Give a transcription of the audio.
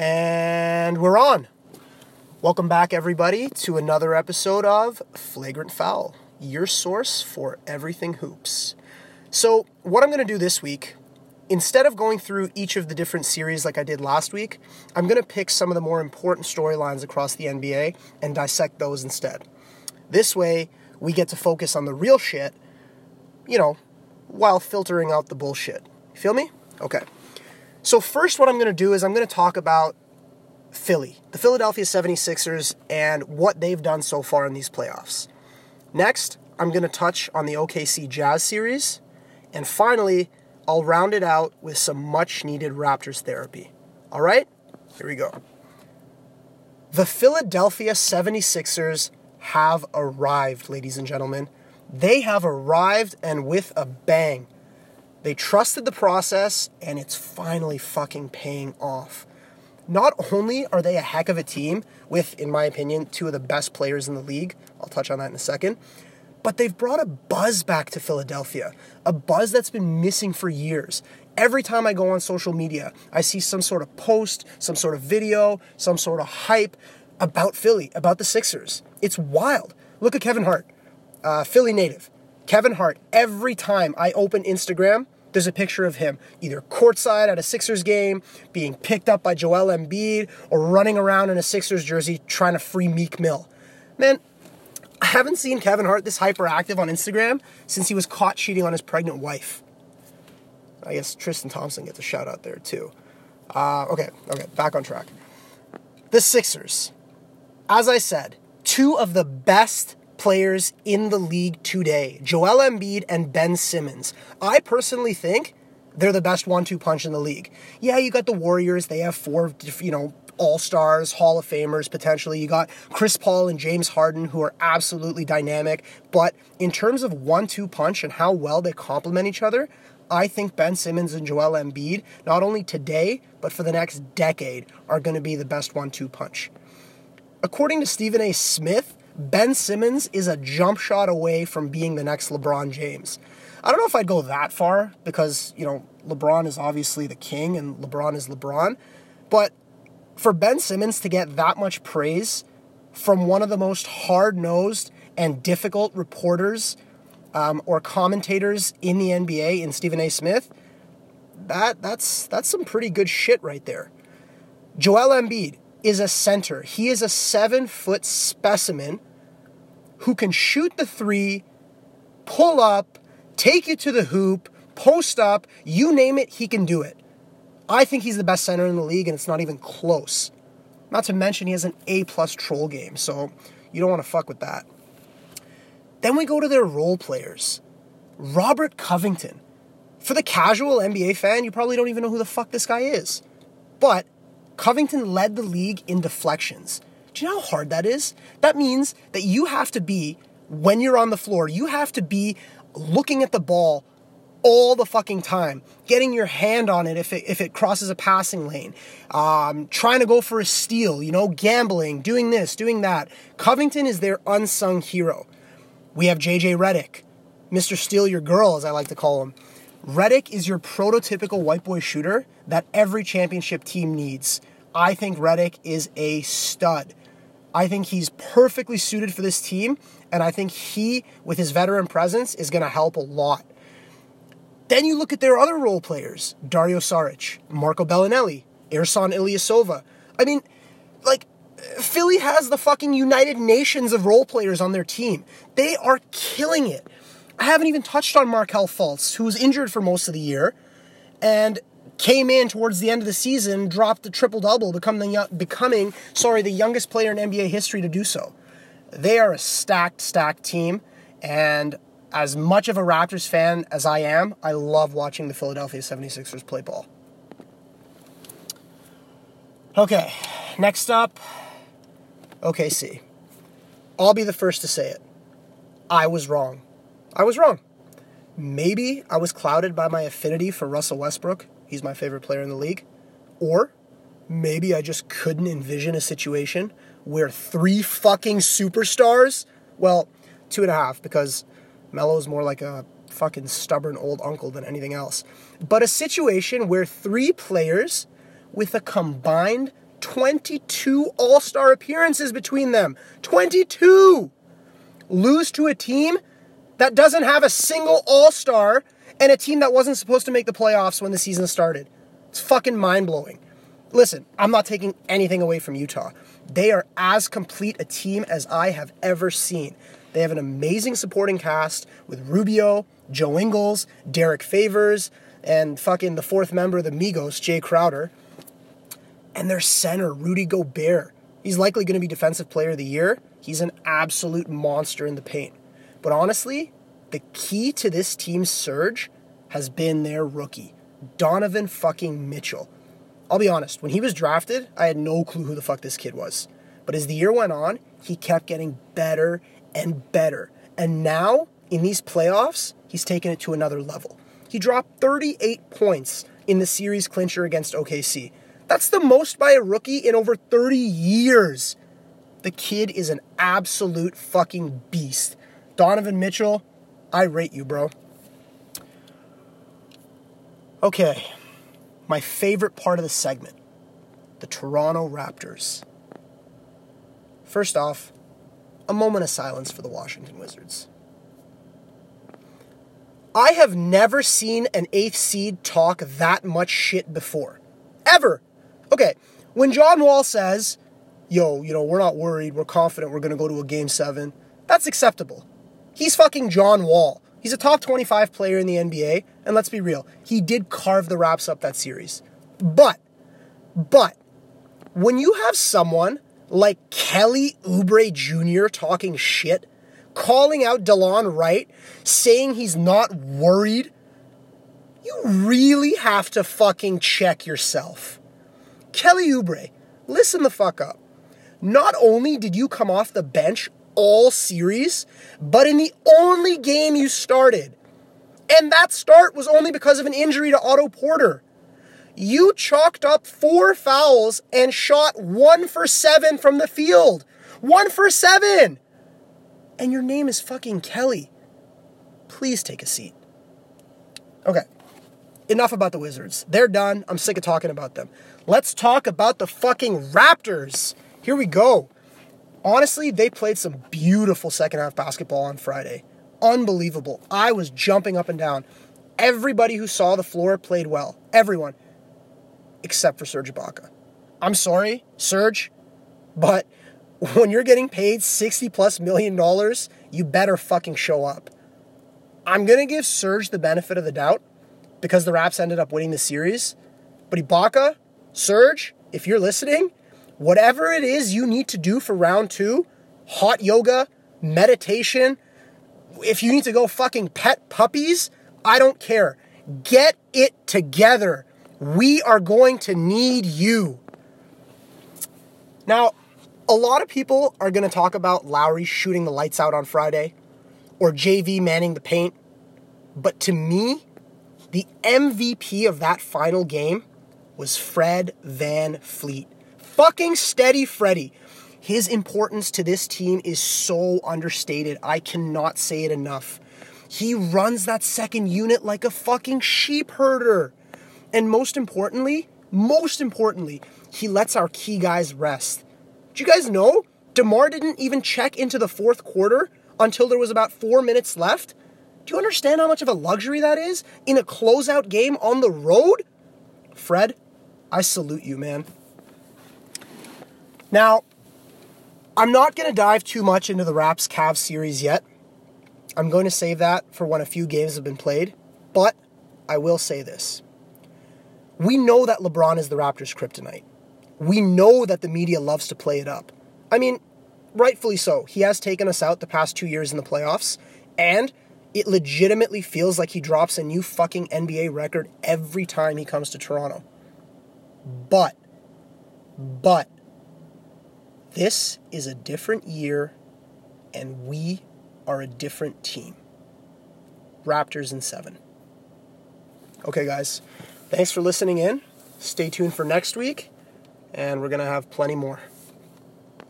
And we're on. Welcome back, everybody, to another episode of Flagrant Foul, your source for everything hoops. So, what I'm going to do this week, instead of going through each of the different series like I did last week, I'm going to pick some of the more important storylines across the NBA and dissect those instead. This way, we get to focus on the real shit, you know, while filtering out the bullshit. Feel me? Okay. So, first, what I'm going to do is I'm going to talk about Philly, the Philadelphia 76ers, and what they've done so far in these playoffs. Next, I'm going to touch on the OKC Jazz series. And finally, I'll round it out with some much needed Raptors therapy. All right? Here we go. The Philadelphia 76ers have arrived, ladies and gentlemen. They have arrived and with a bang. They trusted the process, and it's finally fucking paying off. Not only are they a heck of a team with, in my opinion, two of the best players in the league, I'll touch on that in a second, but they've brought a buzz back to Philadelphia, a buzz that's been missing for years. Every time I go on social media, I see some sort of post, some sort of video, some sort of hype about Philly, about the Sixers. It's wild. Look at Kevin Hart, uh, Philly native. Kevin Hart, every time I open Instagram, there's a picture of him either courtside at a Sixers game, being picked up by Joel Embiid, or running around in a Sixers jersey trying to free Meek Mill. Man, I haven't seen Kevin Hart this hyperactive on Instagram since he was caught cheating on his pregnant wife. I guess Tristan Thompson gets a shout out there too. Uh, okay, okay, back on track. The Sixers. As I said, two of the best players in the league today Joel Embiid and Ben Simmons. I personally think they're the best one two punch in the league. Yeah, you got the Warriors, they have four, you know, all stars, Hall of Famers potentially. You got Chris Paul and James Harden, who are absolutely dynamic. But in terms of one two punch and how well they complement each other, I think Ben Simmons and Joel Embiid, not only today, but for the next decade, are going to be the best one two punch. According to Stephen A. Smith, Ben Simmons is a jump shot away from being the next LeBron James. I don't know if I'd go that far because, you know, LeBron is obviously the king and LeBron is LeBron. But for Ben Simmons to get that much praise from one of the most hard nosed and difficult reporters um, or commentators in the NBA in Stephen A. Smith, that, that's, that's some pretty good shit right there. Joel Embiid, is a center. He is a seven foot specimen who can shoot the three, pull up, take you to the hoop, post up, you name it, he can do it. I think he's the best center in the league, and it's not even close. Not to mention, he has an A plus troll game, so you don't want to fuck with that. Then we go to their role players. Robert Covington. For the casual NBA fan, you probably don't even know who the fuck this guy is. But Covington led the league in deflections. Do you know how hard that is? That means that you have to be, when you're on the floor, you have to be looking at the ball all the fucking time, getting your hand on it if it, if it crosses a passing lane, um, trying to go for a steal, you know, gambling, doing this, doing that. Covington is their unsung hero. We have JJ Redick, Mr. Steal Your Girl, as I like to call him. Redick is your prototypical white boy shooter that every championship team needs. I think Redick is a stud. I think he's perfectly suited for this team, and I think he, with his veteran presence, is going to help a lot. Then you look at their other role players Dario Saric, Marco Belinelli, Ersan Ilyasova. I mean, like, Philly has the fucking United Nations of role players on their team. They are killing it. I haven't even touched on Markelle Fultz, who was injured for most of the year. And came in towards the end of the season, dropped the triple double, becoming uh, becoming sorry the youngest player in NBA history to do so. They are a stacked, stacked team, and as much of a Raptors fan as I am, I love watching the Philadelphia 76ers play ball. Okay, next up, OKC. I'll be the first to say it. I was wrong. I was wrong. Maybe I was clouded by my affinity for Russell Westbrook He's my favorite player in the league. Or maybe I just couldn't envision a situation where three fucking superstars, well, two and a half, because Melo's more like a fucking stubborn old uncle than anything else. But a situation where three players with a combined 22 All Star appearances between them. 22! Lose to a team that doesn't have a single All Star and a team that wasn't supposed to make the playoffs when the season started. It's fucking mind blowing. Listen, I'm not taking anything away from Utah. They are as complete a team as I have ever seen. They have an amazing supporting cast with Rubio, Joe Ingles, Derrick Favors, and fucking the fourth member of the Migos, Jae Crowder. And their center, Rudy Gobert. He's likely going to be Defensive Player of the Year. He's an absolute monster in the paint. But honestly, the key to this team's surge has been their rookie, Donovan fucking Mitchell. I'll be honest, when he was drafted, I had no clue who the fuck this kid was. But as the year went on, he kept getting better and better. And now, in these playoffs, he's taken it to another level. He dropped 38 points in the series clincher against OKC. That's the most by a rookie in over 30 years. The kid is an absolute fucking beast. Donovan Mitchell, I rate you, bro. Okay, my favorite part of the segment the Toronto Raptors. First off, a moment of silence for the Washington Wizards. I have never seen an eighth seed talk that much shit before. Ever. Okay, when John Wall says, yo, you know, we're not worried, we're confident we're going to go to a game seven, that's acceptable. He's fucking John Wall. He's a top 25 player in the NBA, and let's be real, he did carve the Raps up that series. But, but, when you have someone like Kelly Oubre Jr. talking shit, calling out Delon Wright, saying he's not worried, you really have to fucking check yourself. Kelly Oubre, listen the fuck up. Not only did you come off the bench all series, but in the only game you started. And that start was only because of an injury to Otto Porter. You chalked up four fouls and shot one for seven from the field. One for seven! And your name is fucking Kelly. Please take a seat. Okay, enough about the Wizards. They're done. I'm sick of talking about them. Let's talk about the fucking Raptors. Here we go honestly, they played some beautiful second half basketball on Friday. Unbelievable. I was jumping up and down. Everybody who saw the floor played well. Everyone. Except for Serge Ibaka. I'm sorry, Serge, but when you're getting paid 60 plus million dollars, you better fucking show up. I'm going to give Serge the benefit of the doubt because the Raps ended up winning the series. But Ibaka, Serge, if you're listening, whatever it is you need to do for round two hot yoga, meditation, if you need to go fucking pet puppies, I don't care. Get it together. We are going to need you. Now, a lot of people are going to talk about Lowry shooting the lights out on Friday or JV manning the paint. But to me, the MVP of that final game was Fred VanVleet fucking steady Freddy. His importance to this team is so understated. I cannot say it enough. He runs that second unit like a fucking sheep herder. And most importantly, most importantly, he lets our key guys rest. Do you guys know? DeMar didn't even check into the fourth quarter until there was about four minutes left. Do you understand how much of a luxury that is in a closeout game on the road? Fred, I salute you, man. Now, I'm not going to dive too much into the Raps Cavs series yet. I'm going to save that for when a few games have been played, but I will say this. We know that LeBron is the Raptors' kryptonite. We know that the media loves to play it up. I mean, rightfully so. He has taken us out the past two years in the playoffs, and it legitimately feels like he drops a new fucking NBA record every time he comes to Toronto. But, but, this is a different year, and we are a different team. Raptors in seven. Okay, guys, thanks for listening in. Stay tuned for next week, and we're going to have plenty more.